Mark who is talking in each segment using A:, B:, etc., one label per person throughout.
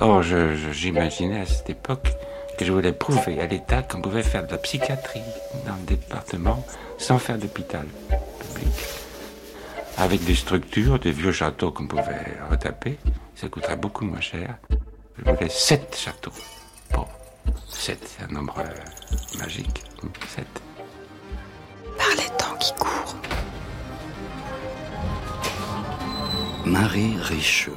A: Or, j'imaginais à cette époque que je voulais prouver à l'État qu'on pouvait faire de la psychiatrie dans le département sans faire d'hôpital public. Avec des structures, des vieux châteaux qu'on pouvait retaper, ça coûterait beaucoup moins cher. Je voulais sept châteaux. Bon, sept, c'est un nombre euh, magique. Sept.
B: Par les temps qui courent.
C: Marie Richeux.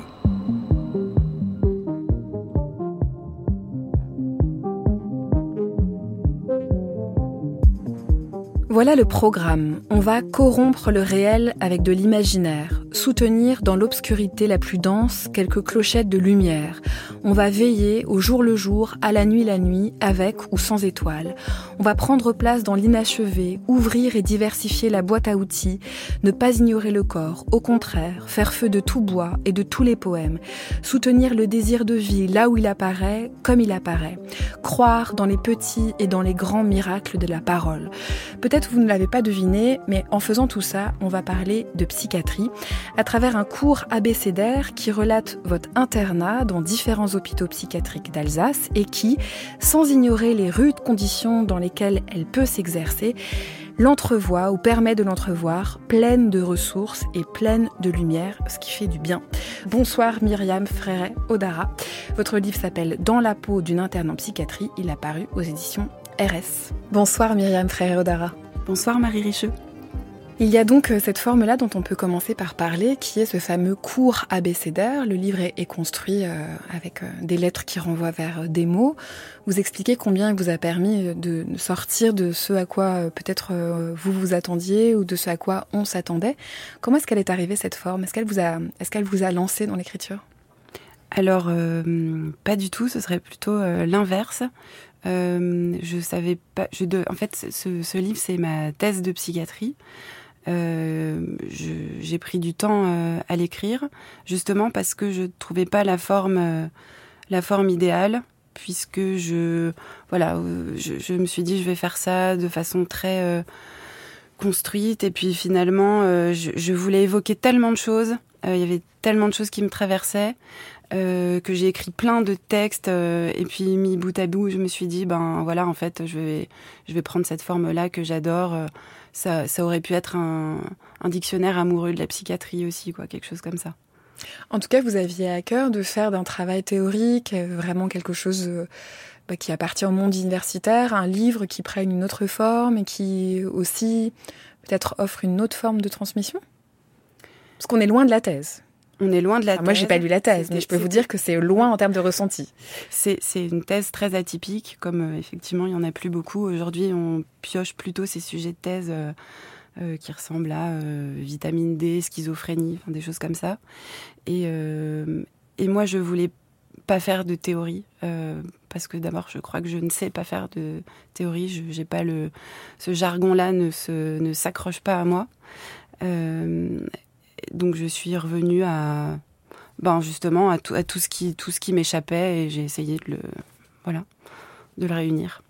B: Voilà le programme. On va corrompre le réel avec de l'imaginaire, soutenir dans l'obscurité la plus dense quelques clochettes de lumière. On va veiller au jour le jour, à la nuit la nuit, avec ou sans étoiles. On va prendre place dans l'inachevé, ouvrir et diversifier la boîte à outils, ne pas ignorer le corps, au contraire, faire feu de tout bois et de tous les poèmes, soutenir le désir de vie là où il apparaît, comme il apparaît, croire dans les petits et dans les grands miracles de la parole. Peut-être vous ne l'avez pas deviné, mais en faisant tout ça, on va parler de psychiatrie à travers un cours abécédaire qui relate votre internat dans différents hôpitaux psychiatriques d'Alsace et qui, sans ignorer les rudes conditions dans lesquelles elle peut s'exercer, l'entrevoit ou permet de l'entrevoir pleine de ressources et pleine de lumière, ce qui fait du bien. Bonsoir Myriam Fréret Odara. Votre livre s'appelle Dans la peau d'une interne en psychiatrie. Il a paru aux éditions RS. Bonsoir Myriam Fréret Odara.
D: Bonsoir Marie Richeux.
B: Il y a donc euh, cette forme-là dont on peut commencer par parler, qui est ce fameux cours abécédaire. Le livre est construit euh, avec euh, des lettres qui renvoient vers des mots. Vous expliquez combien il vous a permis de sortir de ce à quoi peut-être vous vous attendiez ou de ce à quoi on s'attendait. Comment est-ce qu'elle est arrivée cette forme? Est-ce qu'elle vous a, est-ce vous a lancé dans l'écriture?
D: Alors pas du tout. Ce serait plutôt l'inverse. Je savais pas. En fait, ce livre, c'est ma thèse de psychiatrie. Euh, j'ai pris du temps euh, à l'écrire, justement parce que je trouvais pas la forme, euh, la forme idéale, puisque je, voilà, je, je, me suis dit je vais faire ça de façon très construite, et puis finalement, je, je, voulais évoquer tellement de choses. Il y avait tellement de choses qui me traversaient euh, que j'ai écrit plein de textes euh, et puis mis bout à bout, je me suis dit ben voilà en fait je vais je vais prendre cette forme là que j'adore. Euh, ça, aurait pu être un, dictionnaire amoureux de la psychiatrie aussi quoi, quelque chose comme ça.
B: En tout cas, vous aviez à cœur de faire d'un travail théorique vraiment quelque chose bah, qui appartient au monde universitaire, un livre qui prenne une autre forme et qui aussi peut-être offre une autre forme de transmission? Parce qu'on est loin de la thèse.
D: On est loin de la
B: thèse. Moi, j'ai pas lu la thèse, mais je peux vous dire que c'est loin en termes de ressenti.
D: C'est une thèse très atypique, comme euh, effectivement il y en a plus beaucoup. Aujourd'hui, on pioche plutôt ces sujets de thèse euh, euh, qui ressemblent à vitamine D, schizophrénie, enfin, des choses comme ça. Et, et moi, je voulais pas faire de théorie parce que d'abord, je crois que je ne sais pas faire de théorie. Je j'ai pas le ce jargon-là ne se ne s'accroche pas à moi donc je suis revenue à, ben justement à tout, à tout ce qui, tout ce qui m'échappait et j'ai essayé de le, voilà, de le réunir.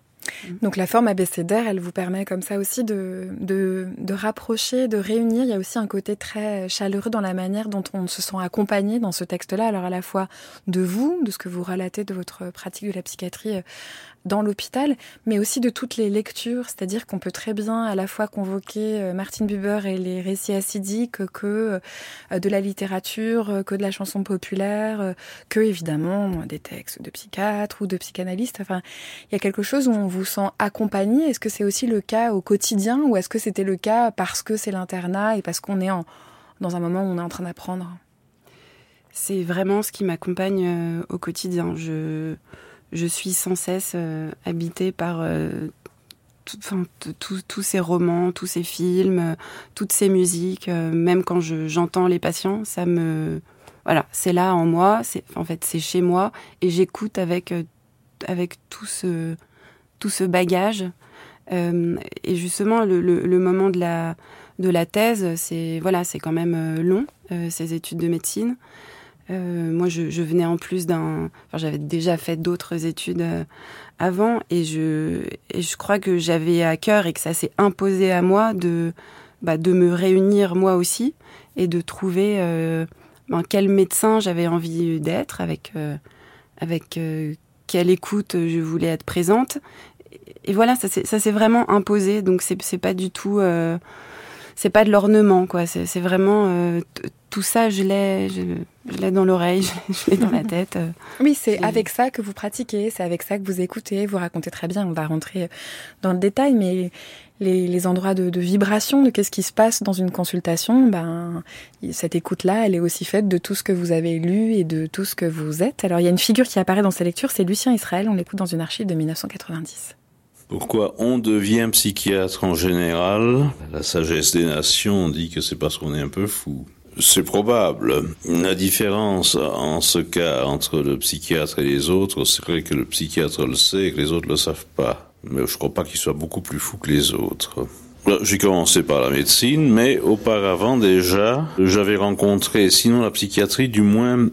B: Donc la forme abécédaire, elle vous permet comme ça aussi de, de, de, rapprocher, de réunir. Il y a aussi un côté très chaleureux dans la manière dont on se sent accompagné dans ce texte-là, alors à la fois de vous, de ce que vous relatez de votre pratique de la psychiatrie dans l'hôpital, mais aussi de toutes les lectures, c'est-à-dire qu'on peut très bien à la fois convoquer euh, Martin Buber et les récits acidiques que euh, de la littérature, euh, que de la chanson populaire, que évidemment des textes de psychiatres ou de psychanalystes. Enfin, il y a quelque chose où on vous sent accompagné. Est-ce que c'est aussi le cas au quotidien ou est-ce que c'était le cas parce que c'est l'internat et parce qu'on est en, dans un moment où on est en train d'apprendre?
D: C'est vraiment ce qui m'accompagne au quotidien. Je je suis sans cesse euh, habitée par euh, tous ces romans, tous ces films, euh, toutes ces musiques. même quand j'entends les patients, ça me voilà, c'est là en moi. C'est en fait c'est chez moi et j'écoute avec avec tout ce tout ce bagage. et justement, le, moment de la de la thèse, c'est voilà, c'est quand même long ces études de médecine. Euh, moi, je, venais en plus d'un. J'avais déjà fait d'autres études euh, avant, et je, je crois que j'avais à cœur et que ça s'est imposé à moi de, bah, de me réunir moi aussi et de trouver euh, ben, quel médecin j'avais envie d'être avec, avec quelle écoute je voulais être présente. Et voilà, ça s'est vraiment imposé. Donc c'est pas du tout, c'est pas de l'ornement, quoi. C'est vraiment tout ça, je l'ai, je, l'ai dans l'oreille, je, l'ai dans la tête. Euh.
B: Oui, c'est avec ça que vous pratiquez, c'est avec ça que vous écoutez, vous racontez très bien. On va rentrer dans le détail, mais les, endroits de, vibration, de qu'est-ce qui se passe dans une consultation, ben cette écoute-là, elle est aussi faite de tout ce que vous avez lu et de tout ce que vous êtes. Alors il y a une figure qui apparaît dans ces lectures, c'est Lucien Israël. On l'écoute dans une archive de 1990.
E: Pourquoi on devient psychiatre en général? La sagesse des nations dit que c'est parce qu'on est un peu fou. C'est probable. La différence en ce cas entre le psychiatre et les autres, c'est vrai que le psychiatre le sait et que les autres ne le savent pas. Mais je crois pas qu'il soit beaucoup plus fou que les autres. J'ai commencé par la médecine, mais auparavant déjà, j'avais rencontré, sinon la psychiatrie, du moins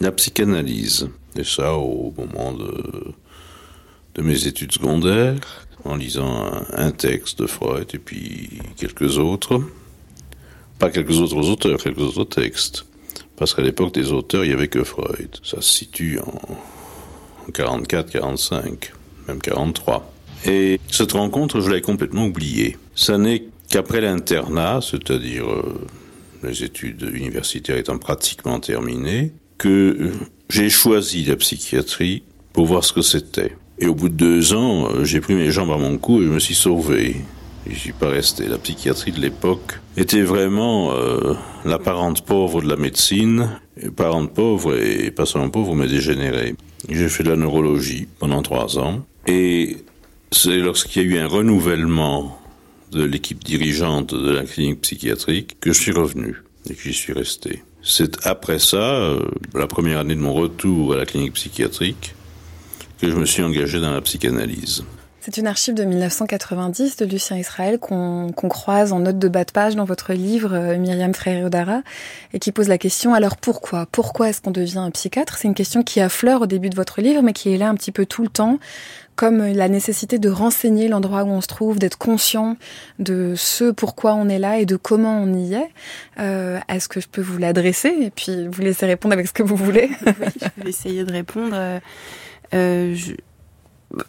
E: la psychanalyse. Et ça au moment de, de mes études secondaires, en lisant un texte de Freud et puis quelques autres pas quelques autres auteurs, quelques autres textes. Parce qu'à l'époque des auteurs, il n'y avait que Freud. Ça se situe en 44, 45, même 43. Et cette rencontre, je l'ai complètement oubliée. Ça n'est qu'après l'internat, c'est-à-dire euh, les études universitaires étant pratiquement terminées, que j'ai choisi la psychiatrie pour voir ce que c'était. Et au bout de deux ans, euh, j'ai pris mes jambes à mon cou et je me suis sauvé. Je suis pas resté. La psychiatrie de l'époque était vraiment euh, la parente pauvre de la médecine, et parente pauvre et pas seulement pauvre mais dégénérée. J'ai fait de la neurologie pendant trois ans et c'est lorsqu'il y a eu un renouvellement de l'équipe dirigeante de la clinique psychiatrique que je suis revenu et que j'y suis resté. C'est après ça, euh, la première année de mon retour à la clinique psychiatrique, que je me suis engagé dans la psychanalyse.
B: C'est une archive de 1990 de Lucien Israël qu'on croise en note de bas de page dans votre livre euh, Myriam Frère-Odara et qui pose la question alors pourquoi? Pourquoi est-ce qu'on devient un psychiatre? C'est une question qui affleure au début de votre livre mais qui est là un petit peu tout le temps comme la nécessité de renseigner l'endroit où on se trouve, d'être conscient de ce pourquoi on est là et de comment on y est. Euh, Est-ce que je peux vous l'adresser et puis vous laisser répondre avec ce que vous voulez?
D: Oui, Je vais essayer de répondre. Euh, je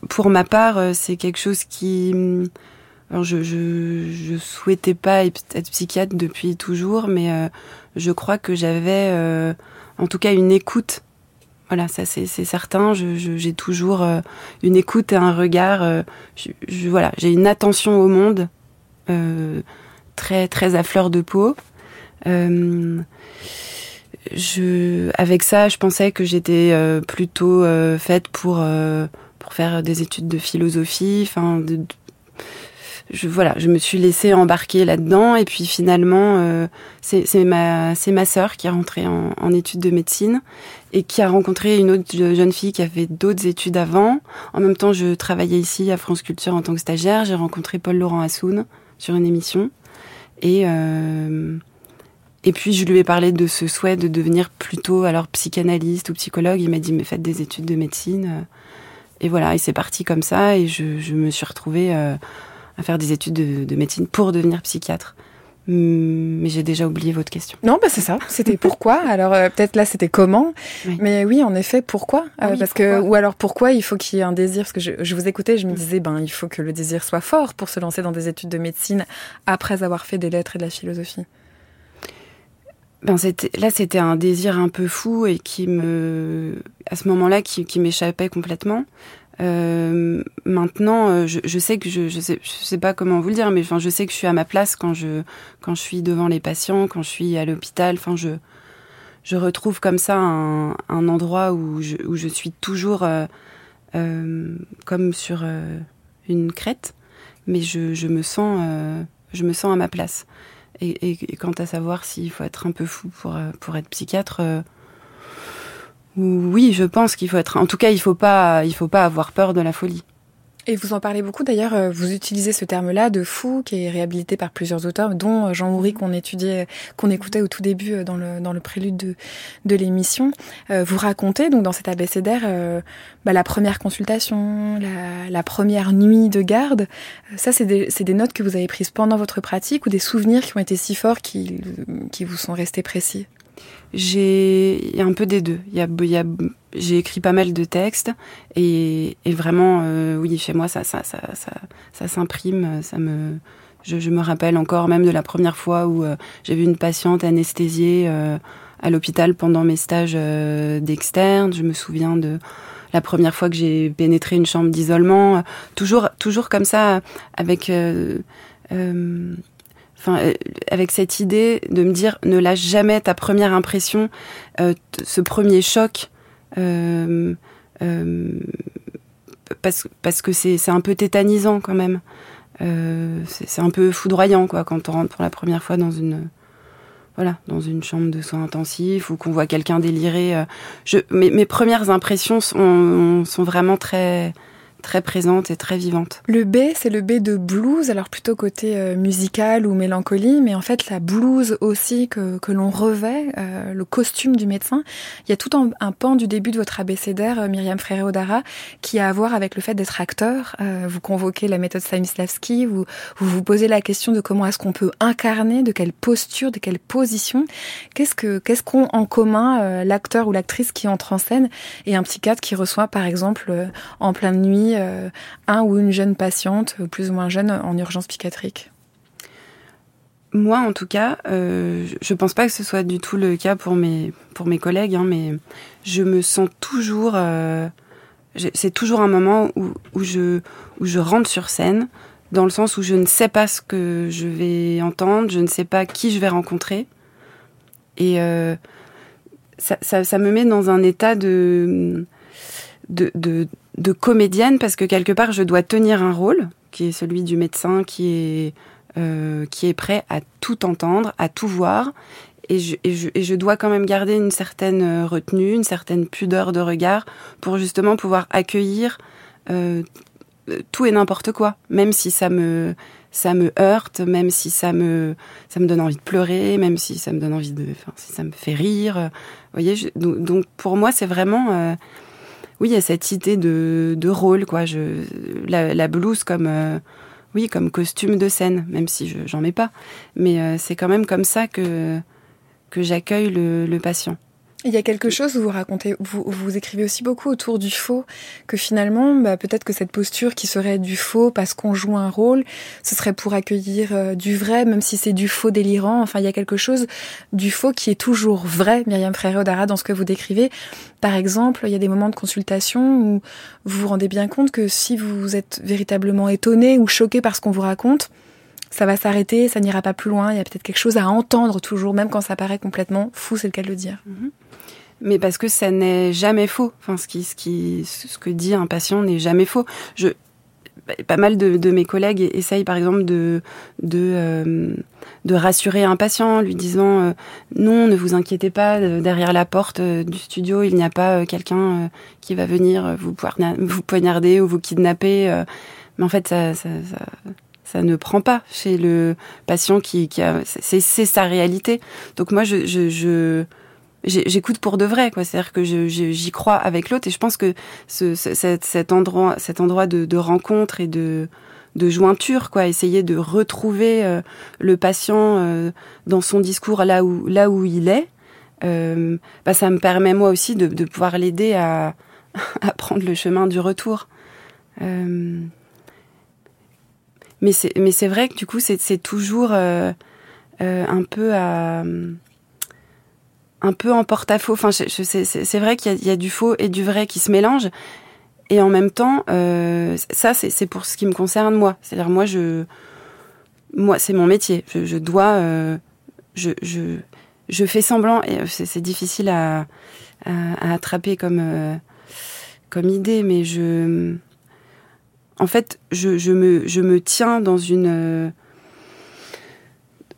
D: pour ma part, euh, c'est quelque chose qui. Alors je, je, je souhaitais pas être psychiatre depuis toujours, mais euh, je crois que j'avais euh, en tout cas une écoute. Voilà, ça c'est certain. J'ai toujours une écoute et un regard. Je, voilà, j'ai une attention au monde très très à fleur de peau. Je, avec ça, je pensais que j'étais plutôt faite pour pour faire des études de philosophie. Enfin, je, voilà, je me suis laissée embarquer là-dedans et puis finalement, euh, c'est ma c'est ma sœur qui est rentrée en, en, études de médecine et qui a rencontré une autre jeune fille qui a fait d'autres études avant. En même temps, je travaillais ici à France Culture en tant que stagiaire. J'ai rencontré Paul Laurent Assoun sur une émission et euh, et puis je lui ai parlé de ce souhait de devenir plutôt alors psychanalyste ou psychologue. Il m'a dit mais faites des études de médecine et voilà, et c'est parti comme ça, et je, je me suis retrouvée euh, à faire des études de, de, médecine pour devenir psychiatre. Hum, mais j'ai déjà oublié votre question.
B: Non, bah c'est ça. C'était pourquoi? Alors euh, peut-être là c'était comment? Mais oui, en effet, pourquoi? Euh, Parce que ou alors pourquoi il faut qu'il y ait un désir? Parce que je, je vous écoutais, je me disais ben il faut que le désir soit fort pour se lancer dans des études de médecine après avoir fait des lettres et de la philosophie.
D: Ben là c'était un désir un peu fou et qui me à ce moment-là qui, qui m'échappait complètement. Euh, maintenant, euh, je, je, sais que je, je sais, je sais pas comment vous le dire, mais enfin, je sais que je suis à ma place quand je quand je suis devant les patients, quand je suis à l'hôpital. Enfin, je je retrouve comme ça un, un endroit où je, où je suis toujours euh, euh comme sur euh, une crête, mais je, je me sens je me sens à ma place. Et, et, quant à savoir s'il faut être un peu fou pour, euh, pour être psychiatre, euh, oui, je pense qu'il faut être. En tout cas, il faut pas, il faut pas avoir peur de la folie.
B: Et vous en parlez beaucoup d'ailleurs, euh, vous utilisez ce terme-là de fou qui est réhabilité par plusieurs auteurs, dont euh, Jean Houry qu'on étudiait, qu'on écoutait au tout début euh, dans le, dans le prélude de, de l'émission. vous racontez donc dans cet abécédaire bah, la première consultation, la, la, première nuit de garde. Ça, c'est des, des, notes que vous avez prises pendant votre pratique ou des souvenirs qui ont été si forts qui, qui vous sont restés précis?
D: J'ai un peu des deux. J'ai écrit pas mal de textes et, vraiment, euh, oui, chez moi, ça, s'imprime. Ça me, je, me rappelle encore même de la première fois où euh, j'ai vu une patiente anesthésiée euh, à l'hôpital pendant mes stages euh, d'externe. Je me souviens de la première fois que j'ai pénétré une chambre d'isolement. toujours, toujours comme ça, avec enfin, euh, avec cette idée de me dire ne lâche jamais ta première impression, euh, ce premier choc, euh, parce, que c'est un peu tétanisant quand même. C'est un peu foudroyant quoi quand on rentre pour la première fois dans une voilà dans une chambre de soins intensifs ou qu'on voit quelqu'un délirer. Je, mes, premières impressions sont vraiment très très présente et très vivante.
B: Le B, c'est le B de blues, alors plutôt côté euh, musical ou mélancolie, mais en fait la blues aussi que, que l'on revêt, euh, le costume du médecin. Il y a tout un, un pan du début de votre abécédaire, euh, Myriam Fréré-Odara, qui a à voir avec le fait d'être acteur. Euh, vous convoquez la méthode Stanislavski, vous, vous vous posez la question de comment est-ce qu'on peut incarner, de quelle posture, de quelle position. Qu'est-ce que qu'est-ce qu'ont en commun euh, l'acteur ou l'actrice qui entre en scène et un psychiatre qui reçoit par exemple euh, en pleine nuit euh, un ou une jeune patiente, plus ou moins jeune, en urgence psychiatrique
D: Moi, en tout cas, euh, je pense pas que ce soit du tout le cas pour mes, pour mes collègues, hein, mais je me sens toujours. Euh, c'est toujours un moment où, où, je, où je rentre sur scène, dans le sens où je ne sais pas ce que je vais entendre, je ne sais pas qui je vais rencontrer. Et euh, ça, ça, me met dans un état de, de, de comédienne parce que quelque part je dois tenir un rôle qui est celui du médecin qui est euh, qui est prêt à tout entendre, à tout voir et je, et, je, et je dois quand même garder une certaine retenue, une certaine pudeur de regard pour justement pouvoir accueillir euh, tout et n'importe quoi, même si ça me ça me heurte, même si ça me ça me donne envie de pleurer, même si ça me donne envie de, enfin si ça me fait rire. Voyez, je, donc, donc, pour moi c'est vraiment euh, oui, il y a cette idée de, de rôle, quoi. Je, la, la blouse comme, euh, oui, comme costume de scène, même si je, j'en mets pas. Mais euh, c'est quand même comme ça que, que j'accueille le, le patient.
B: Il y a quelque chose où vous racontez, vous, vous écrivez aussi beaucoup autour du faux, que finalement, bah, peut-être que cette posture qui serait du faux parce qu'on joue un rôle, ce serait pour accueillir euh, du vrai, même si c'est du faux délirant. Enfin, il y a quelque chose du faux qui est toujours vrai, Myriam Frère-Odara, dans ce que vous décrivez. Par exemple, il y a des moments de consultation où vous vous rendez bien compte que si vous êtes véritablement étonné ou choqué par ce qu'on vous raconte, ça va s'arrêter, ça n'ira pas plus loin, il y a peut-être quelque chose à entendre toujours, même quand ça paraît complètement fou, c'est le cas de le dire.
D: -hmm mais parce que ça n'est jamais faux. Enfin, ce qui, ce qui, ce que dit un patient n'est jamais faux. Je, pas mal de, mes collègues essayent, par exemple, de, de, euh, de rassurer un patient, lui disant euh, non, ne vous inquiétez pas, derrière la porte euh, du studio, il n'y a pas euh, quelqu'un euh, qui va venir vous, poignarder ou vous kidnapper. Euh. mais en fait, ça, ça, ne prend pas chez le patient qui, qui a. C'est sa réalité. Donc moi, je, je, je j'écoute pour de vrai quoi c'est à dire que j'y crois avec l'autre et je pense que ce, cet, cet endroit cet endroit de, de rencontre et de de jointure quoi essayer de retrouver euh, le patient euh, dans son discours là où là où il est euh, bah, ça me permet moi aussi de, de pouvoir l'aider à, à prendre le chemin du retour euh, mais c'est mais c'est vrai que du coup c'est toujours euh, un peu un peu en porte-à-faux. Enfin, je, je, c'est vrai qu'il y, a du faux et du vrai qui se mélangent. Et en même temps, euh, ça, c'est pour ce qui me concerne moi. C'est-à-dire, moi, je, moi, c'est mon métier. Je, dois, euh, je, je, je fais semblant. Et c'est difficile à, à, attraper comme, euh, comme idée, mais je, en fait, je, je me, je me tiens dans une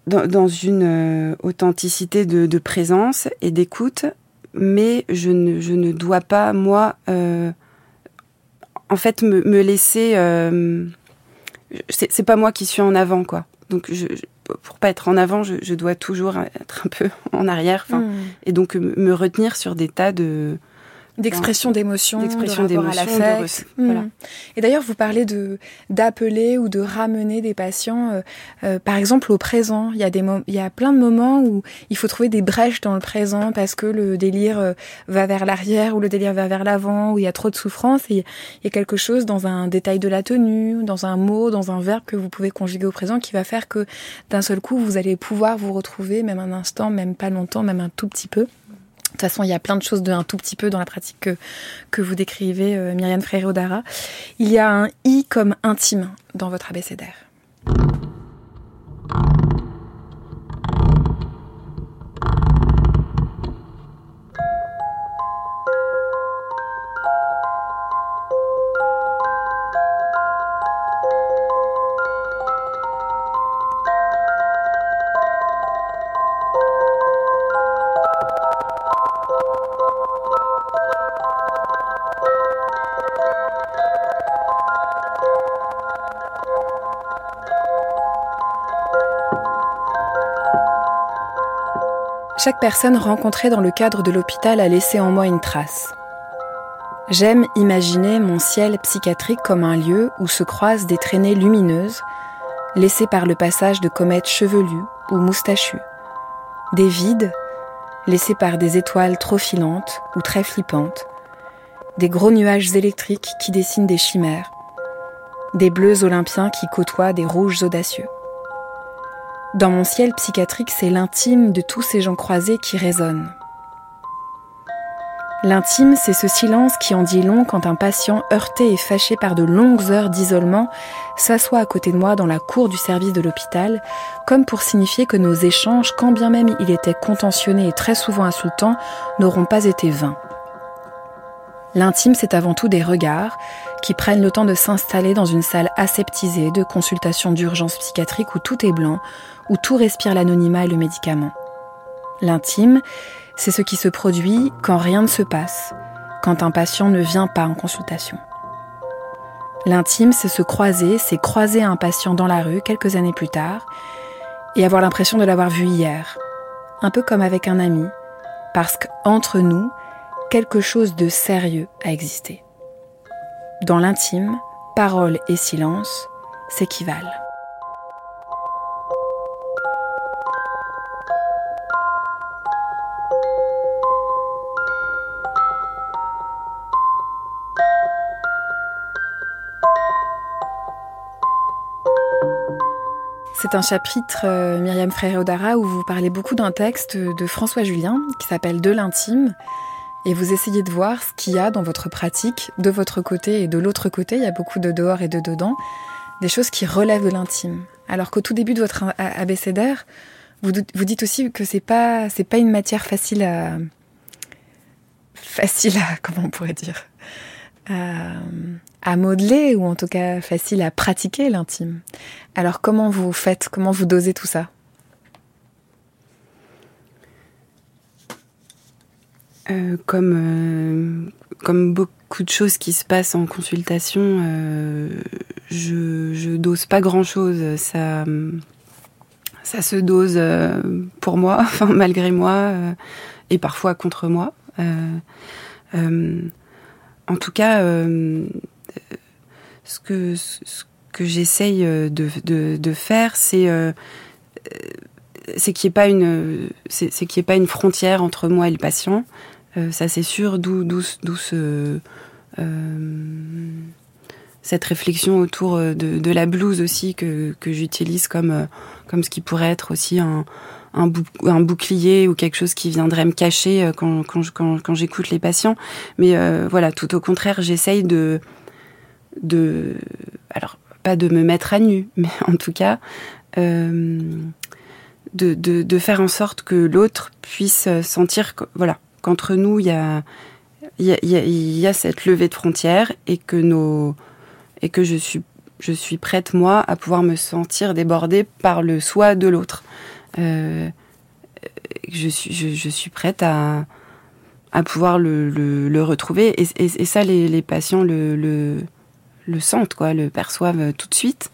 D: dans, une euh, authenticité de, de, présence et d'écoute, mais je ne, je ne dois pas, moi, euh, en fait, me, me laisser. Euh, c'est pas moi qui suis en avant, quoi. Donc, je, pour pas être en avant, je, je, dois toujours être un peu en arrière, mmh. et donc me retenir sur des tas de,
B: d'expression d'émotion,
D: d'expression
B: de rapport à l'affect.
D: Hmm. Voilà.
B: Et d'ailleurs, vous parlez de d'appeler ou de ramener des patients, euh, euh, par exemple au présent. Il y a des il y a plein de moments où il faut trouver des brèches dans le présent parce que le délire euh, va vers l'arrière ou le délire va vers l'avant ou il y a trop de souffrance. Et il y a quelque chose dans un détail de la tenue, dans un mot, dans un verbe que vous pouvez conjuguer au présent qui va faire que d'un seul coup vous allez pouvoir vous retrouver, même un instant, même pas longtemps, même un tout petit peu. De toute façon, il y a plein de choses de un tout petit peu dans la pratique que, vous décrivez, euh, Myriam Freire-Odara. Il y a un i comme intime dans votre abécédaire. Chaque personne rencontrée dans le cadre de l'hôpital a laissé en moi une trace. J'aime imaginer mon ciel psychiatrique comme un lieu où se croisent des traînées lumineuses, laissées par le passage de comètes chevelues ou moustachues, des vides, laissés par des étoiles trop filantes ou très flippantes, des gros nuages électriques qui dessinent des chimères, des bleus olympiens qui côtoient des rouges audacieux. Dans mon ciel psychiatrique, c'est l'intime de tous ces gens croisés qui résonne. L'intime, c'est ce silence qui en dit long quand un patient heurté et fâché par de longues heures d'isolement s'assoit à côté de moi dans la cour du service de l'hôpital, comme pour signifier que nos échanges, quand bien même il était contentionné et très souvent insultants, n'auront pas été vains. L'intime, c'est avant tout des regards qui prennent le temps de s'installer dans une salle aseptisée de consultation d'urgence psychiatrique où tout est blanc, où tout respire l'anonymat et le médicament. L'intime, c'est ce qui se produit quand rien ne se passe, quand un patient ne vient pas en consultation. L'intime, c'est se croiser, c'est croiser un patient dans la rue quelques années plus tard et avoir l'impression de l'avoir vu hier, un peu comme avec un ami, parce qu'entre nous, quelque chose de sérieux a existé. Dans l'intime, parole et silence s'équivalent. C'est un chapitre, euh, Myriam Frère-Odara, où vous parlez beaucoup d'un texte de François Julien qui s'appelle De l'intime. Et vous essayez de voir ce qu'il y a dans votre pratique, de votre côté et de l'autre côté. Il y a beaucoup de dehors et de dedans. Des choses qui relèvent de l'intime. Alors qu'au tout début de votre abécédaire, vous, vous dites aussi que c'est pas, c'est pas une matière facile à, facile à, comment on pourrait dire, à, modeler ou en tout cas facile à pratiquer l'intime. Alors comment vous faites, comment vous dosez tout ça?
D: Euh, comme, euh, comme beaucoup de choses qui se passent en consultation, euh, je, je dose pas grand chose. Ça, ça se dose pour moi, enfin malgré moi, et parfois contre moi en tout cas, ce que, que j'essaye de, de, faire, c'est c'est qu'il n'y ait ait pas une frontière entre moi et le patient. Ça c'est sûr. D'où ce cette réflexion autour de, de, la blouse aussi que, que j'utilise comme comme ce qui pourrait être aussi un un, bouclier ou quelque chose qui viendrait me cacher euh, quand, quand, j'écoute les patients. Mais euh, voilà, tout au contraire, j'essaye de, de, alors pas de me mettre à nu, mais en tout cas euh, de, de, de, faire en sorte que l'autre puisse sentir, que, voilà, qu'entre nous il y a cette levée de frontières et que je suis prête moi à pouvoir me sentir débordée par le soi de l'autre. Euh, je, suis, prête à, pouvoir le, retrouver. Et, ça, les, patients le, le, le, sentent, quoi, le perçoivent tout de suite.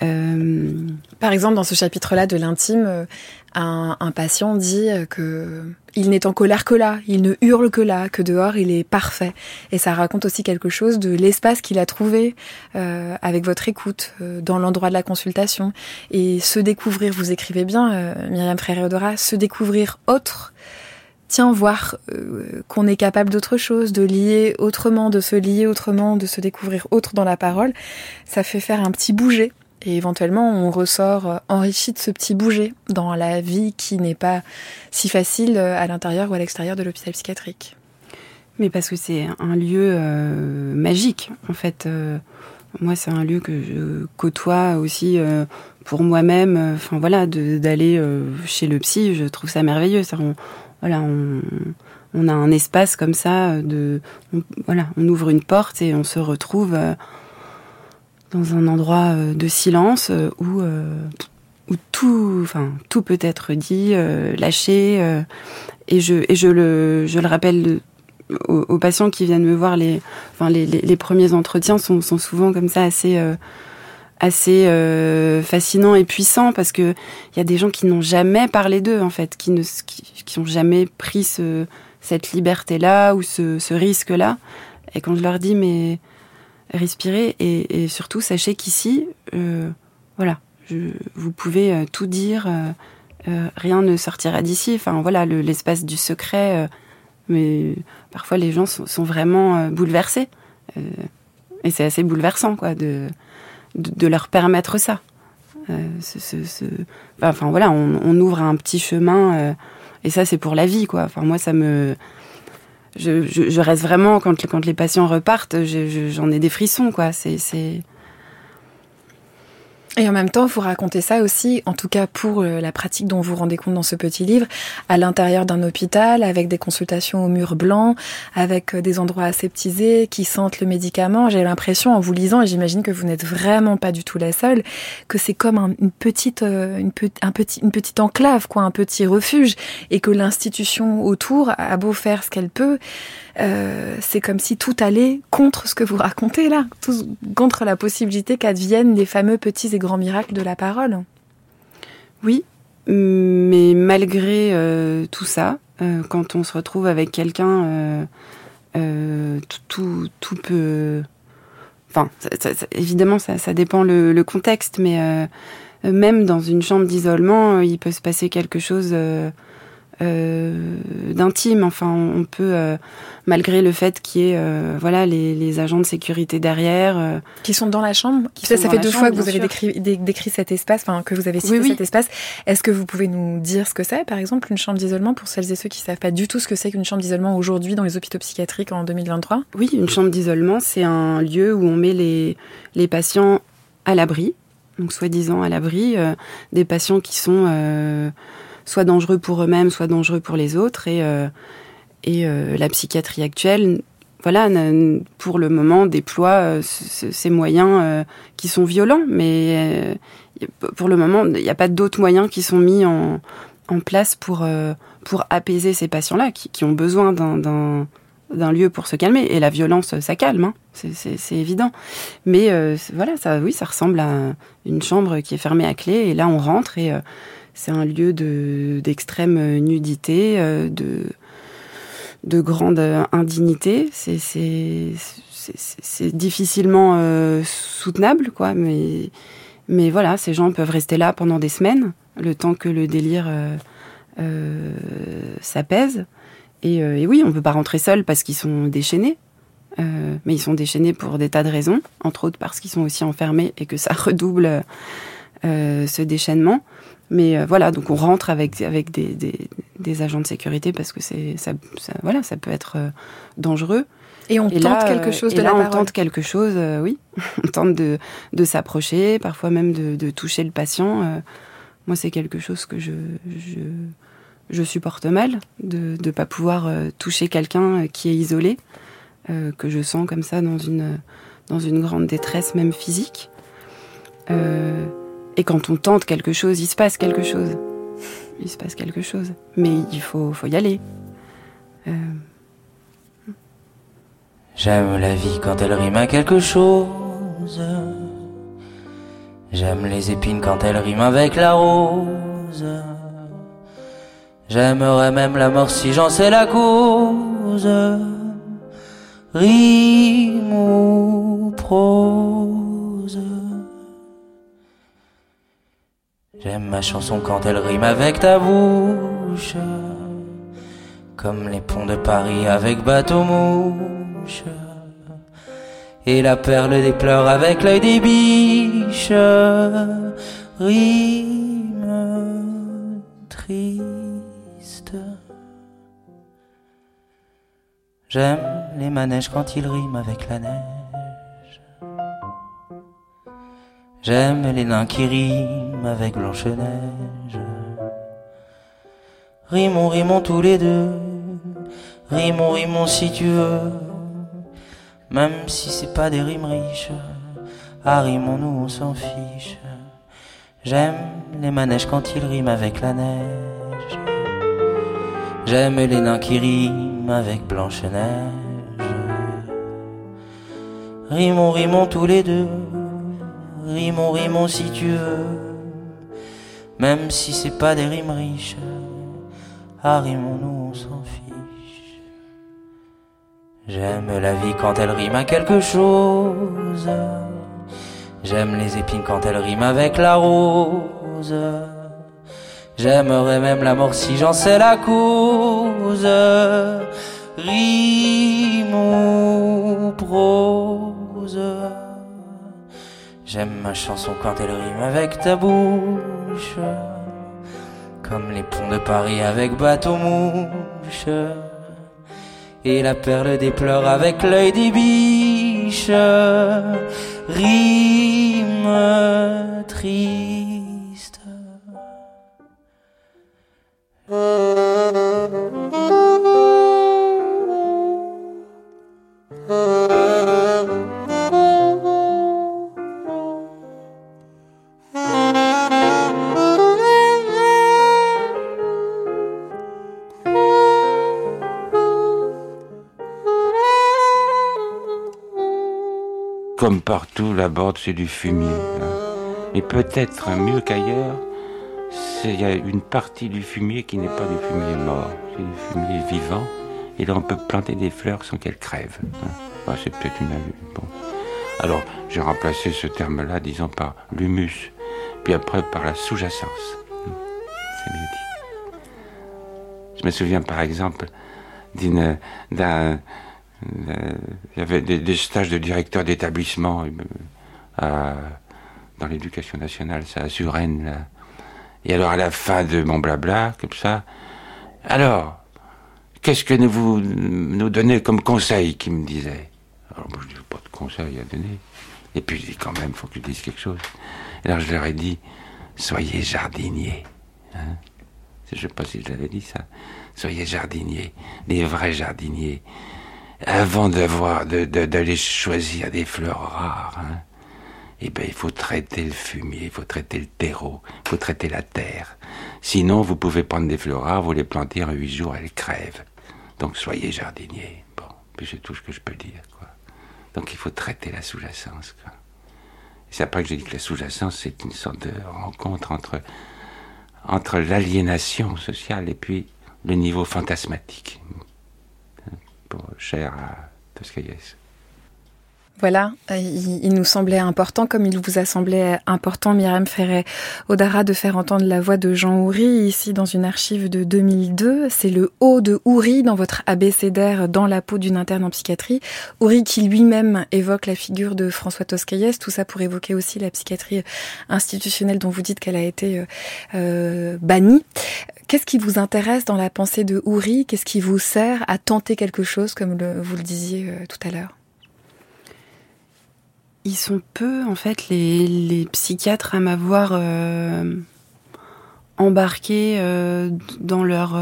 B: Par exemple, dans ce chapitre-là de l'intime, un, un, patient dit que il n'est en colère que là, il ne hurle que là, que dehors il est parfait. Et ça raconte aussi quelque chose de l'espace qu'il a trouvé euh, avec votre écoute euh, dans l'endroit de la consultation. Et se découvrir, vous écrivez bien, euh, Myriam Frère-Eudora, se découvrir autre. Tiens, voir euh, qu'on est capable d'autre chose, de lier autrement, de se lier autrement, de se découvrir autre dans la parole, ça fait faire un petit bouger et éventuellement, on ressort euh, enrichi de ce petit bouger dans la vie qui n'est pas si facile euh, à l'intérieur ou à l'extérieur de l'hôpital psychiatrique.
D: Mais parce que c'est un lieu euh, magique, en fait. moi, c'est un lieu que je côtoie aussi pour moi-même. Enfin, voilà, d'aller chez le psy, je trouve ça merveilleux. Ça, on, voilà, on, a un espace comme ça. De, voilà, on ouvre une porte et on se retrouve dans un endroit euh, de silence euh, où, euh, où tout, enfin, tout peut être dit, lâché. et je, et je, le, je le rappelle aux, patients qui viennent me voir, les, enfin, les, les, premiers entretiens sont, sont, souvent comme ça assez assez fascinant et puissant parce que il y a des gens qui n'ont jamais parlé d'eux en fait, qui ne qui, qui jamais pris ce, cette liberté là ou ce, ce risque là. Et quand je leur dis mais respirez et, surtout sachez qu'ici, euh, voilà, vous pouvez euh, tout dire, euh, rien ne sortira d'ici. Enfin voilà, l'espace du secret. mais parfois les gens sont, vraiment bouleversés et c'est assez bouleversant quoi de, de, leur permettre ça. enfin voilà, on, on, ouvre un petit chemin et ça c'est pour la vie quoi. Enfin moi ça me je, je, reste vraiment quand, quand les patients repartent, j'en ai des frissons quoi. C'est
B: et en même temps, vous racontez ça aussi, en tout cas pour euh, la pratique dont vous rendez compte dans ce petit livre, à l'intérieur d'un hôpital, avec des consultations au mur blanc, avec euh, des endroits aseptisés qui sentent le médicament. J'ai l'impression, en vous lisant, et j'imagine que vous n'êtes vraiment pas du tout la seule, que c'est comme une petite, euh, un petit, une petite enclave, quoi, un petit refuge, et que l'institution autour a beau faire ce qu'elle peut, euh, c'est comme si tout allait contre ce que vous racontez là, contre la possibilité qu'adviennent les fameux petits et grands miracles de la parole.
D: Oui, mais malgré euh, tout ça, euh, quand on se retrouve avec quelqu'un, tout, peut. Enfin, évidemment, ça, dépend le contexte, mais même dans une chambre d'isolement, il peut se passer quelque chose euh, d'intime. Enfin, on peut, euh, malgré le fait qu'il y ait euh, voilà, les, les, agents de sécurité derrière.
B: qui sont dans la chambre qui Ça, ça fait deux fois que vous avez décrit, décrit, cet espace, enfin, que vous avez cité cet espace. Est-ce que vous pouvez nous dire ce que c'est, par exemple, une chambre d'isolement pour celles et ceux qui savent pas du tout ce que c'est qu'une chambre d'isolement aujourd'hui dans les hôpitaux psychiatriques en 2023
D: Oui, une chambre d'isolement, c'est un lieu où on met les, les patients à l'abri, donc soi-disant à l'abri, des patients qui sont soit dangereux pour eux-mêmes, soit dangereux pour les autres. Et, euh, et euh, la psychiatrie actuelle, voilà, pour le moment, déploie euh, ces moyens qui sont violents, mais pour le moment, il n'y a pas d'autres moyens qui sont mis en, en place pour, pour apaiser ces patients-là, qui, qui, ont besoin d'un d'un lieu pour se calmer. Et la violence, ça calme, hein. c'est évident. Mais voilà, ça, oui, ça ressemble à une chambre qui est fermée à clé. Et là, on rentre et c'est un lieu d'extrême nudité, euh, de, de grande indignité. C'est difficilement euh, soutenable, quoi. Mais, voilà, ces gens peuvent rester là pendant des semaines, le temps que le délire euh, s'apaise. Et, oui, on peut pas rentrer seul parce qu'ils sont déchaînés. mais ils sont déchaînés pour des tas de raisons, entre autres parce qu'ils sont aussi enfermés et que ça redouble ce déchaînement. Mais euh, voilà, donc on rentre avec, avec des, des, des agents de sécurité parce que c'est ça, ça, voilà, ça peut être euh, dangereux.
B: Et on tente quelque chose de
D: là,
B: la
D: on tente quelque chose, euh, oui. on tente de, de s'approcher, parfois même de, de, toucher le patient. moi, c'est quelque chose que je, je, je supporte mal, de ne pas pouvoir toucher quelqu'un qui est isolé, que je sens comme ça dans une, dans une grande détresse, même physique. Euh, et quand on tente quelque chose, il se passe quelque chose. Il se passe quelque chose. Mais il faut, faut y aller. Euh...
F: J'aime la vie quand elle rime à quelque chose. J'aime les épines quand elles riment avec la rose. J'aimerais même la mort si j'en sais la cause. Rime ou prose. J'aime ma chanson quand elle rime avec ta bouche. Comme les ponts de Paris avec bateau mouche et la perle des pleurs avec l'œil des biches. Rime triste. J'aime les manèges quand ils riment avec la neige. J'aime les nains qui riment avec Blanche-Neige. Rimons, rimons tous les deux. Rimons, rimons si tu veux. Même si c'est pas des rimes riches, arrimons-nous, on s'en fiche. J'aime les manèges quand ils riment avec la neige. J'aime les nains qui riment avec Blanche-Neige. Rimons, rimons tous les deux. Rimons, rimons si tu veux. Même si c'est pas des rimes riches, arrimons-nous, on s'en fiche. J'aime la vie quand elle rime à quelque chose. J'aime les épines quand elle rime avec la rose. J'aimerais même la mort si j'en sais la cause. Rime ou prose. J'aime ma chanson quand elle rime avec ta bouche. Comme les ponts de Paris avec bateau mouche et la perle des pleurs avec l'œil des biches. Rime triste.
A: Comme partout, la borde, c'est du fumier. Mais hein. peut-être mieux qu'ailleurs, il y a une partie du fumier qui n'est pas du fumier mort, c'est du fumier vivant. Et là, on peut planter des fleurs sans qu'elles crèvent. Hein. c'est peut-être une bon. Alors, j'ai remplacé ce terme-là, disons, par l'humus, puis après par la sous-jacence. Hein. C'est dit. Je me souviens, par exemple, d'un il y avait des, stages de directeur d'établissement euh, dans l'éducation nationale, ça, à Suresnes. Et alors, à la fin de mon blabla, comme ça, alors, qu'est-ce que vous nous donnez comme conseil, qui me disait? Alors, moi, je dis pas de conseil à donner. Et puis, je dis quand même, il faut que je dise quelque chose. Alors, je leur ai dit, soyez jardiniers. Hein. Je sais pas si je l'avais dit ça. Soyez jardiniers, des vrais jardiniers avant d'avoir d'aller choisir des fleurs rares, hein, eh ben, il faut traiter le fumier, il faut traiter le terreau, il faut traiter la terre. Sinon, vous pouvez prendre des fleurs rares, vous les planter en huit jours, elles crèvent. Donc, soyez jardinier. Bon, puis c'est tout ce que je peux dire. Donc, il faut traiter la sous-jacence. C'est après que j'ai dit que la sous-jacence, c'est une sorte de rencontre entre, entre l'aliénation sociale et puis le niveau fantasmatique cher à Toscaïès.
B: Voilà, euh, il, nous semblait important, comme il vous a semblé important, Myriam Ferret Odara, de faire entendre la voix de Jean Houry ici dans une archive de 2002. C'est le haut de Houry dans votre abécédaire dans la peau d'une interne en psychiatrie. Houry qui lui-même évoque la figure de François Toscaïès, tout ça pour évoquer aussi la psychiatrie institutionnelle dont vous dites qu'elle a été euh, euh bannie. Qu'est-ce qui vous intéresse dans la pensée de Houry? Qu'est-ce qui vous sert à tenter quelque chose, comme vous le disiez tout à l'heure?
D: Ils sont peu, en fait, les, psychiatres à m'avoir euh, embarqué euh, dans leur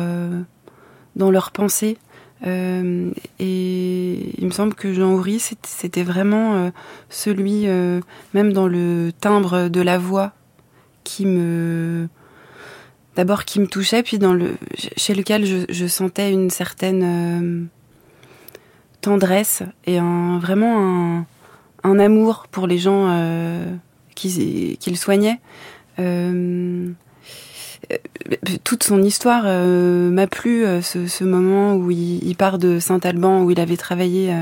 D: dans leur pensée. et il me semble que Jean Houry, c'était vraiment celui, même dans le timbre de la voix, qui me d'abord qui me touchait, puis dans le, chez lequel je, sentais une certaine euh, tendresse et un, vraiment un, amour pour les gens euh, qu'il soignait. Euh, toute son histoire m'a plu, ce, moment où il, part de Saint-Alban, où il avait travaillé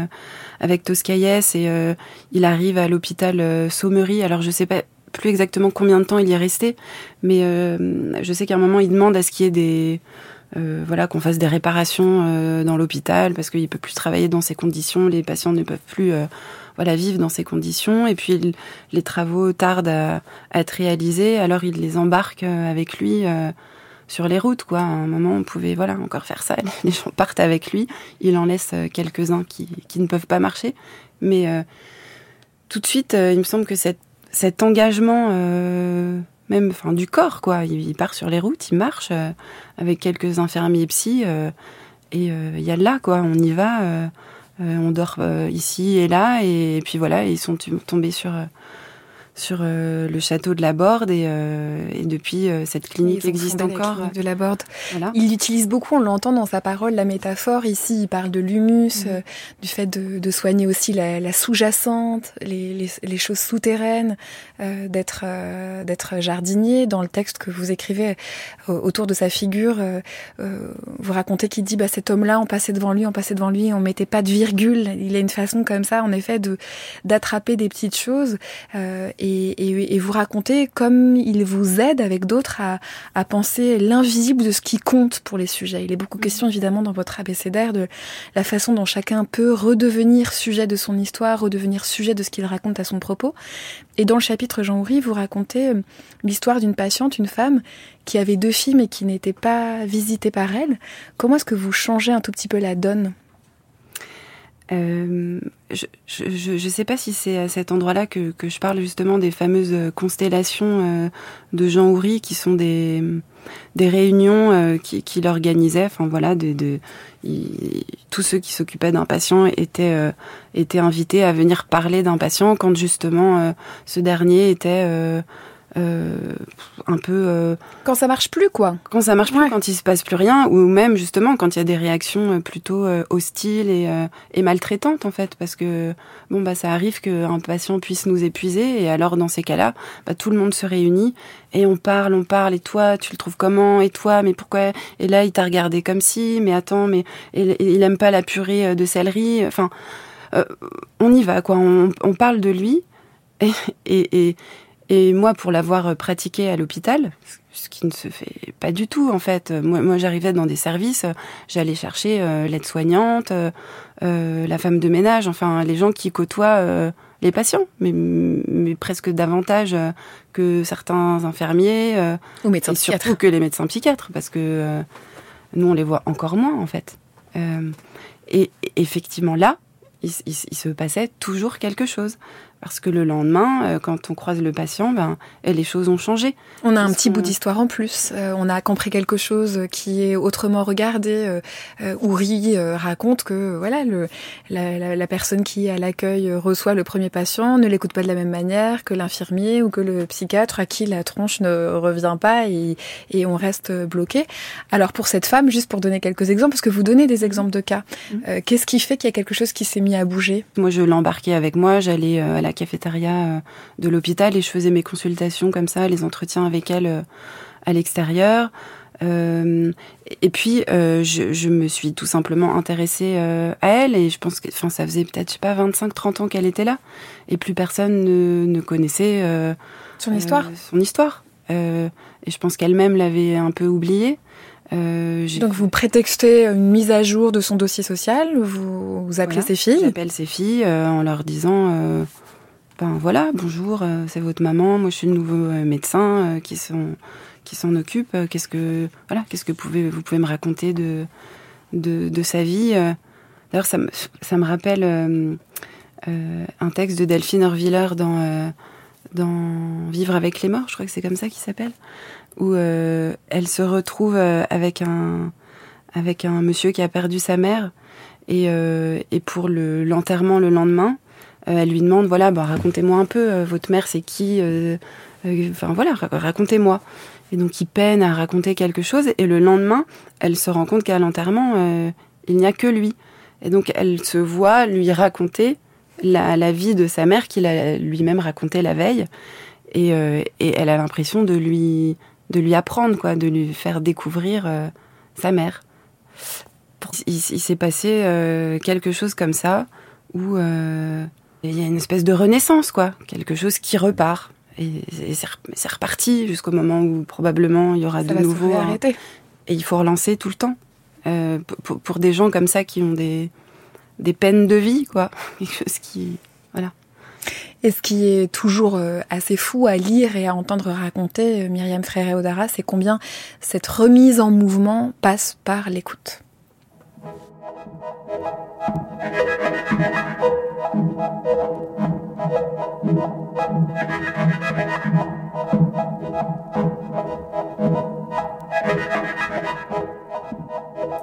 D: avec Toscaïès, et il arrive à l'hôpital Saumery. Alors je sais pas plus exactement combien de temps il est resté, mais je sais qu'à un moment il demande à ce qu'il y des euh, voilà, qu'on fasse des réparations euh, dans l'hôpital parce qu'il peut plus travailler dans ces conditions, les patients ne peuvent plus euh, voilà vivre dans ces conditions et puis les travaux tardent à, être réalisés, alors il les embarque avec lui sur les routes quoi. À un moment on pouvait voilà encore faire ça, les gens partent avec lui, il en laisse quelques-uns qui, qui ne peuvent pas marcher, mais tout de suite il me semble que cet, cet engagement même enfin du corps quoi. Il, part sur les routes, il marche euh, avec quelques infirmiers psy euh, et euh, il y a là quoi. On y va, on dort ici et là et, puis voilà, ils sont tombés sur sur euh, le château de la Borde et, euh, et depuis euh, cette clinique existe encore.
B: de la Borde. Voilà. Il utilise beaucoup, on l'entend dans sa parole, la métaphore. Ici, il parle de l'humus, mhm. du fait de, de, soigner aussi la, la sous-jacente, les, les, les, choses souterraines, d'être d'être jardinier. Dans le texte que vous écrivez autour de sa figure, vous racontez qu'il dit bah, cet homme-là, on passait devant lui, on passait devant lui, on mettait pas de virgule. Il a une façon comme ça, en effet, de d'attraper des petites choses. Et et, vous raconter comme il vous aide avec d'autres à, à penser l'invisible de ce qui compte pour les sujets. Il est beaucoup question évidemment dans votre abécédaire de la façon dont chacun peut redevenir sujet de son histoire, redevenir sujet de ce qu'il raconte à son propos. Et dans le chapitre Jean Houry, vous racontez euh, l'histoire d'une patiente, une femme, qui avait deux filles mais qui n'étaient pas visitées par elle. Comment est-ce que vous changez un tout petit peu la donne?
D: Euh, je ne sais pas si c'est à cet endroit-là que, que, je parle justement des fameuses constellations euh, de Jean Houry, qui sont des, des réunions euh, qu'il qui organisait. Enfin voilà, de, de tous ceux qui s'occupaient d'un patient étaient, euh, étaient invités à venir parler d'un patient quand justement ce dernier était euh, un peu euh,
B: quand ça marche plus quoi.
D: quand ça marche plus quand il se passe plus rien ou même justement quand il y a des réactions euh, plutôt hostiles et, et maltraitantes en fait parce que bon bah ça arrive qu'un patient puisse nous épuiser et alors dans ces cas-là bah, tout le monde se réunit et on parle on parle et toi tu le trouves comment et toi mais pourquoi et là il t'a regardé comme si mais attends mais il, il aime pas la purée de céleri enfin on y va quoi on, on parle de lui et, et, et et moi, pour l'avoir euh, pratiqué à l'hôpital, ce qui ne se fait pas du tout en fait. Moi, moi j'arrivais dans des services, j'allais chercher euh, l'aide-soignante, euh, la femme de ménage, enfin les gens qui côtoient les patients, mais, mais presque davantage que certains infirmiers
B: ou médecins
D: et surtout que les médecins psychiatres, parce que nous on les voit encore moins en fait. et effectivement là, il, il, se passait toujours quelque chose. Parce que le lendemain, euh, quand on croise le patient, ben, les choses ont changé.
B: On a un petit bout d'histoire en plus. Euh, on a compris quelque chose qui est autrement regardé. Euh, Ouri raconte que voilà, le, la, la, personne qui à l'accueil reçoit le premier patient ne l'écoute pas de la même manière que l'infirmier ou que le psychiatre à qui la tronche ne revient pas et, et, on reste bloqué. Alors pour cette femme, juste pour donner quelques exemples, parce que vous donnez des exemples de cas, mmh. qu'est-ce qui fait qu'il y a quelque chose qui s'est mis à bouger?
D: Moi, je l'embarquais avec moi. J'allais à la cafétéria euh, de l'hôpital et je faisais mes consultations comme ça, les entretiens avec elle euh, à l'extérieur. Euh, et puis, je, me suis tout simplement intéressée à elle et je pense que enfin, ça faisait peut-être, je sais pas, 25-30 ans qu'elle était là et plus personne ne, ne connaissait
B: son histoire.
D: son histoire. et je pense qu'elle-même l'avait un peu oubliée.
B: Donc vous prétextez une mise à jour de son dossier social, vous, vous appelez ses filles?
D: J'appelle ses filles en leur disant ben voilà, bonjour, euh, c'est votre maman, moi je suis le nouveau euh, médecin euh, qui s'en occupe. Qu'est-ce que voilà, qu'est-ce que vous pouvez me raconter de de, sa vie D'ailleurs, ça me ça me rappelle un texte de Delphine Orviller dans dans Vivre avec les morts, je crois que c'est comme ça qu'il s'appelle, où elle se retrouve avec un avec un monsieur qui a perdu sa mère et, et pour le l'enterrement le lendemain, elle lui demande voilà, bah, racontez-moi un peu, euh, votre mère c'est qui euh, Enfin voilà, racontez-moi. Et donc il peine à raconter quelque chose et le lendemain, elle se rend compte qu'à l'enterrement, il n'y a que lui. Et donc elle se voit lui raconter la, la vie de sa mère qu'il a lui-même raconté la veille. et, et elle a l'impression de lui de lui apprendre quoi, de lui faire découvrir sa mère. Il, il s'est passé quelque chose comme ça où il y a une espèce de renaissance quoi, quelque chose qui repart. Et, c'est reparti jusqu'au moment où probablement il y aura de nouveau. et il faut relancer tout le temps. Euh, pour, pour, des gens comme ça qui ont des, des peines de vie, quoi. Quelque chose qui. Voilà.
B: Et ce qui est toujours euh, assez fou à lire et à entendre raconter euh, Myriam Frère Odara, c'est combien cette remise en mouvement passe par l'écoute.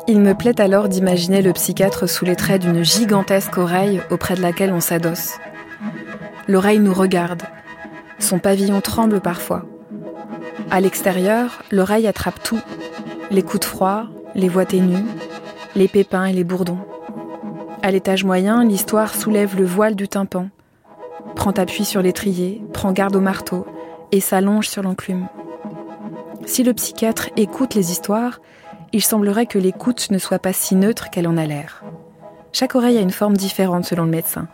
B: Il me plaît alors d'imaginer le psychiatre sous les traits d'une gigantesque oreille auprès de laquelle on s'adosse. L'oreille nous regarde. Son pavillon tremble parfois. À l'extérieur, l'oreille attrape tout. Les coups de froid, les voix ténues, les pépins et les bourdons. À l'étage moyen, l'histoire soulève le voile du tympan, prend appui sur l'étrier, prend garde au marteau et s'allonge sur l'enclume. Si le psychiatre écoute les histoires, il semblerait que l'écoute ne soit pas si neutre qu'elle en a l'air. Chaque oreille a une forme différente selon le médecin.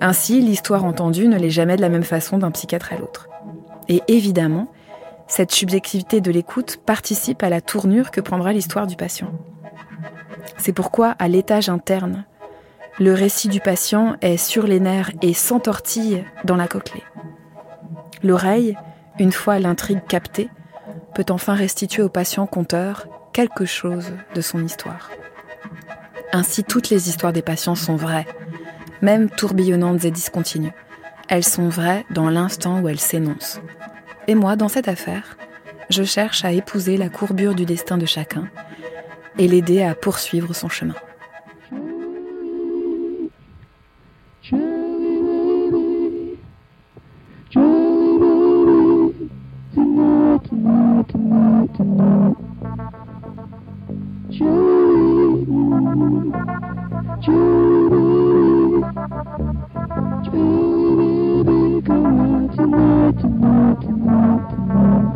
B: Ainsi, l'histoire entendue ne l'est jamais de la même façon d'un psychiatre à l'autre. Et évidemment, cette subjectivité de l'écoute participe à la tournure que prendra l'histoire du patient. C'est pourquoi, à l'étage interne, le récit du patient est sur les nerfs et s'entortille dans la cochlée. L'oreille, une fois l'intrigue captée, peut enfin restituer au patient conteur quelque chose de son histoire. Ainsi, toutes les histoires des patients sont vraies, même tourbillonnantes et discontinues. Elles sont vraies dans l'instant où elles s'énoncent. Et moi, dans cette affaire, je cherche à épouser la courbure du destin de chacun et l'aider à poursuivre son chemin. tonight, tonight. Come out tonight, tonight, tonight, tonight.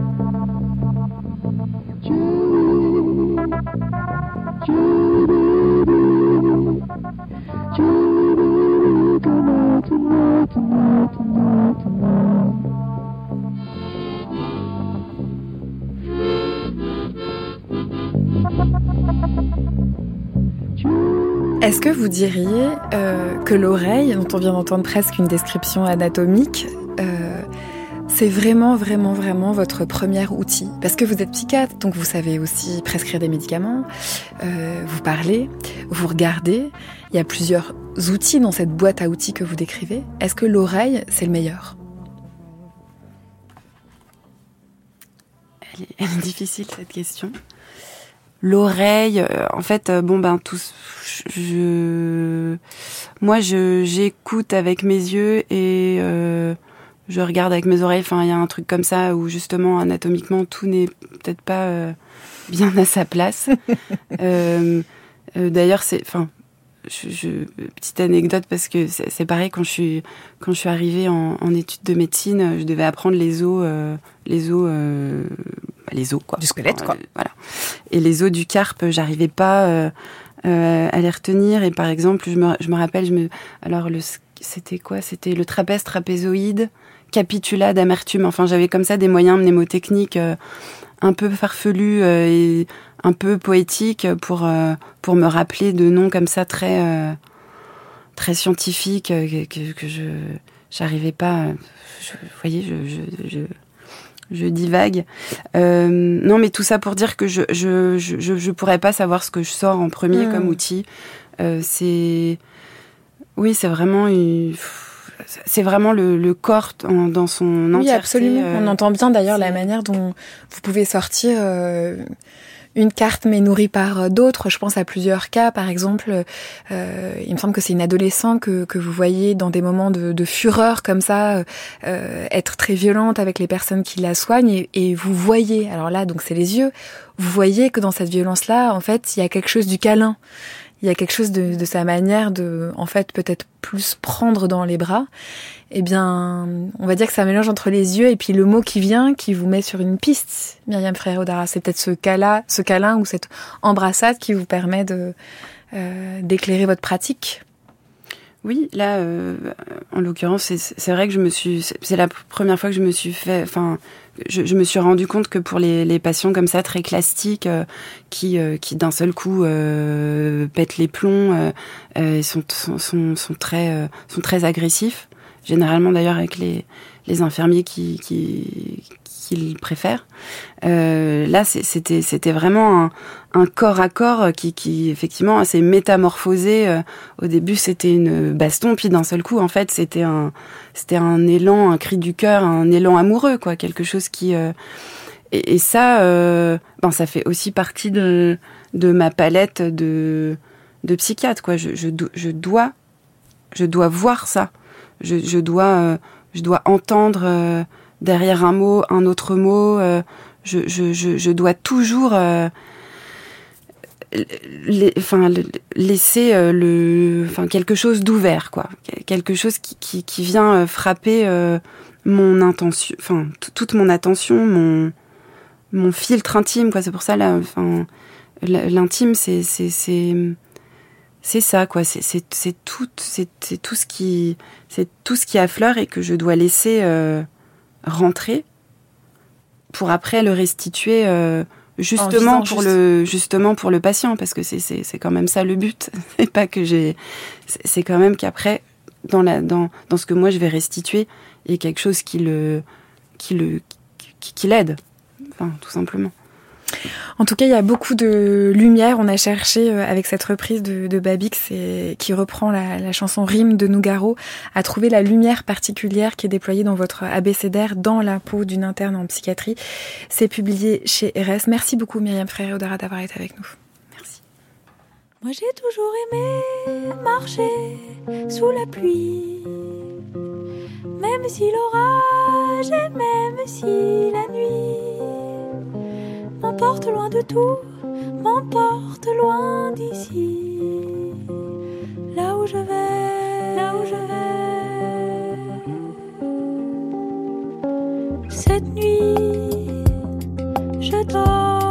B: Julie, Julie, baby, come out tonight, tonight, tonight. Est-ce que vous diriez euh, que l'oreille, dont on vient d'entendre presque une description anatomique, euh, c'est vraiment, vraiment, vraiment votre premier outil? Parce que vous êtes psychiatre, donc vous savez aussi prescrire des médicaments, euh, vous parlez, vous regardez. Il y a plusieurs outils dans cette boîte à outils que vous décrivez. Est-ce que l'oreille, c'est le meilleur?
D: Elle est difficile cette question l'oreille euh, en fait euh, bon ben tout je moi je j'écoute avec mes yeux et euh, je regarde avec mes oreilles. Enfin il y a un truc comme ça où justement anatomiquement tout n'est peut-être pas bien à sa place. D'ailleurs c'est enfin je, petite anecdote parce que c'est pareil quand je suis quand je suis arrivée en, en, études de médecine, je devais apprendre les os, les os les os quoi.
B: Du squelette quoi. Euh,
D: voilà. Et les os du carpe, j'arrivais pas euh, euh, à les retenir. Et par exemple, je me, je me rappelle, je me, alors le, c'était quoi? C'était le trapèze trapézoïde, capitula d'amertume. Enfin, j'avais comme ça des moyens mnémotechniques un peu farfelus et un peu poétiques pour pour me rappeler de noms comme ça très très scientifiques que, que, je j'arrivais pas. vous voyez, je, je je divague. Euh, non, mais tout ça pour dire que je je, je, je pourrais pas savoir ce que je sors en premier hmm. comme outil. Euh, c'est oui, c'est vraiment c'est vraiment le, le corps dans son entièreté.
B: Oui, absolument. Euh, On entend bien d'ailleurs la manière dont vous pouvez sortir euh, une carte mais nourrie par euh, d'autres. Je pense à plusieurs cas, par exemple, euh, il me semble que c'est une adolescente que, que vous voyez dans des moments de, fureur comme ça, euh, être très violente avec les personnes qui la soignent et, et vous voyez, alors là donc c'est les yeux, vous voyez que dans cette violence-là, en fait, il y a quelque chose du câlin il y a quelque chose de, de sa manière de, en fait, peut-être plus prendre dans les bras. Eh bien, on va dire que ça mélange entre les yeux et puis le mot qui vient, qui vous met sur une piste, Myriam Frère Odara. C'est peut-être ce câlin, ce câlin ou cette embrassade qui vous permet de euh, d'éclairer votre pratique.
D: Oui, là, euh, en l'occurrence, c'est vrai que je me suis, c'est la première fois que je me suis fait, enfin, je, je, me suis rendu compte que pour les, les patients comme ça, très classiques, euh, qui, euh, qui d'un seul coup euh, pètent les plombs, euh, sont, sont, sont, sont, très, sont très agressifs, généralement d'ailleurs avec les, les infirmiers qui, qui, qu'ils préfèrent. Euh, là, c'était vraiment un, corps à corps qui, effectivement s'est métamorphosé. Euh, au début, c'était une baston, puis d'un seul coup, en fait, c'était un c'était un élan, un cri du cœur, un élan amoureux, quoi, quelque chose qui euh, et, ça, euh, ben ça fait aussi partie de ma palette de de psychiatre, quoi. Je, dois je dois voir ça. Je, dois je dois entendre derrière un mot, un autre mot. Euh, je, dois toujours euh, laisser euh, quelque chose d'ouvert, quoi. Quelque chose qui, vient frapper toute mon attention, mon, filtre intime, quoi. C'est pour ça, l'intime, c'est, ça, quoi. C'est, tout, ce qui, c'est tout ce qui affleure et que je dois laisser rentrer pour après le restituer euh, justement pour juste. le justement pour le patient parce que c'est c'est c'est quand même ça le but c'est pas que j'ai c'est quand même qu'après dans la dans dans ce que moi je vais restituer il y a quelque chose qui le qui le qui, qui l'aide enfin tout simplement
B: en tout cas, il y a beaucoup de lumière. On a cherché euh, avec cette reprise de, Babix qui reprend la, chanson Rime de Nougaro à trouver la lumière particulière qui est déployée dans votre abécédaire dans la peau d'une interne en psychiatrie. C'est publié chez RS. Merci beaucoup Myriam Frère d'avoir été avec nous.
D: Merci.
G: Moi j'ai toujours aimé marcher sous la pluie. Même si l'orage et même si la nuit m'emporte loin de tout, m'emporte loin d'ici. Là où je vais, là où je vais. Cette nuit, je dormirai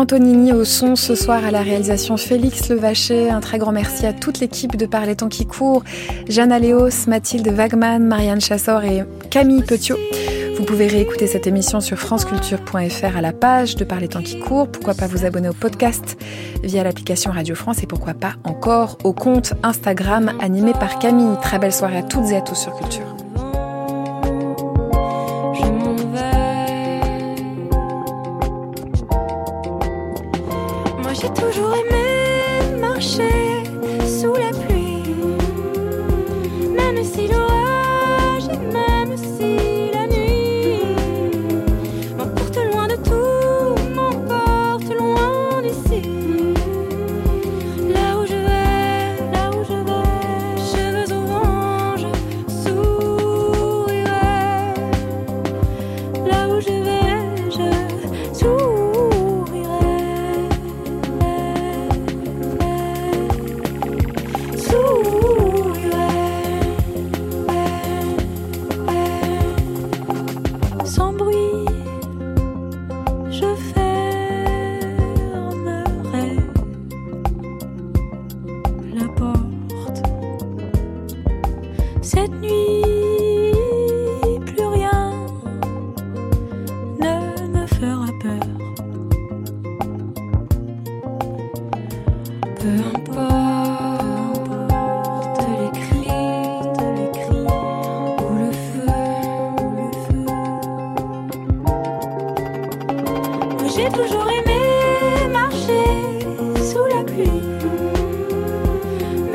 B: Antonini au son ce soir à la réalisation Félix Levaché. Un très grand merci à toute l'équipe de Par les temps qui courent, Jeanne Aléos, Mathilde Wagman, Marianne Chassor et Camille Petiot. Vous pouvez réécouter cette émission sur franceculture.fr à la page de Par les temps qui courent. Pourquoi pas vous abonner au podcast via l'application Radio France et pourquoi pas encore au compte Instagram animé par Camille. Très belle soirée à toutes et à tous sur Culture.
G: Toujours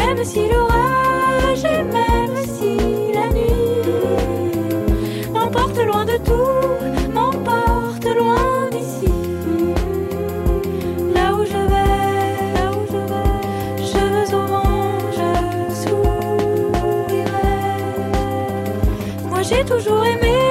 G: même si l'orage et même si la nuit m'emporte loin de tout, m'emporte loin d'ici. Là où je vais, là où je vais, je veux au vent, je sourirai. Moi j'ai toujours aimé.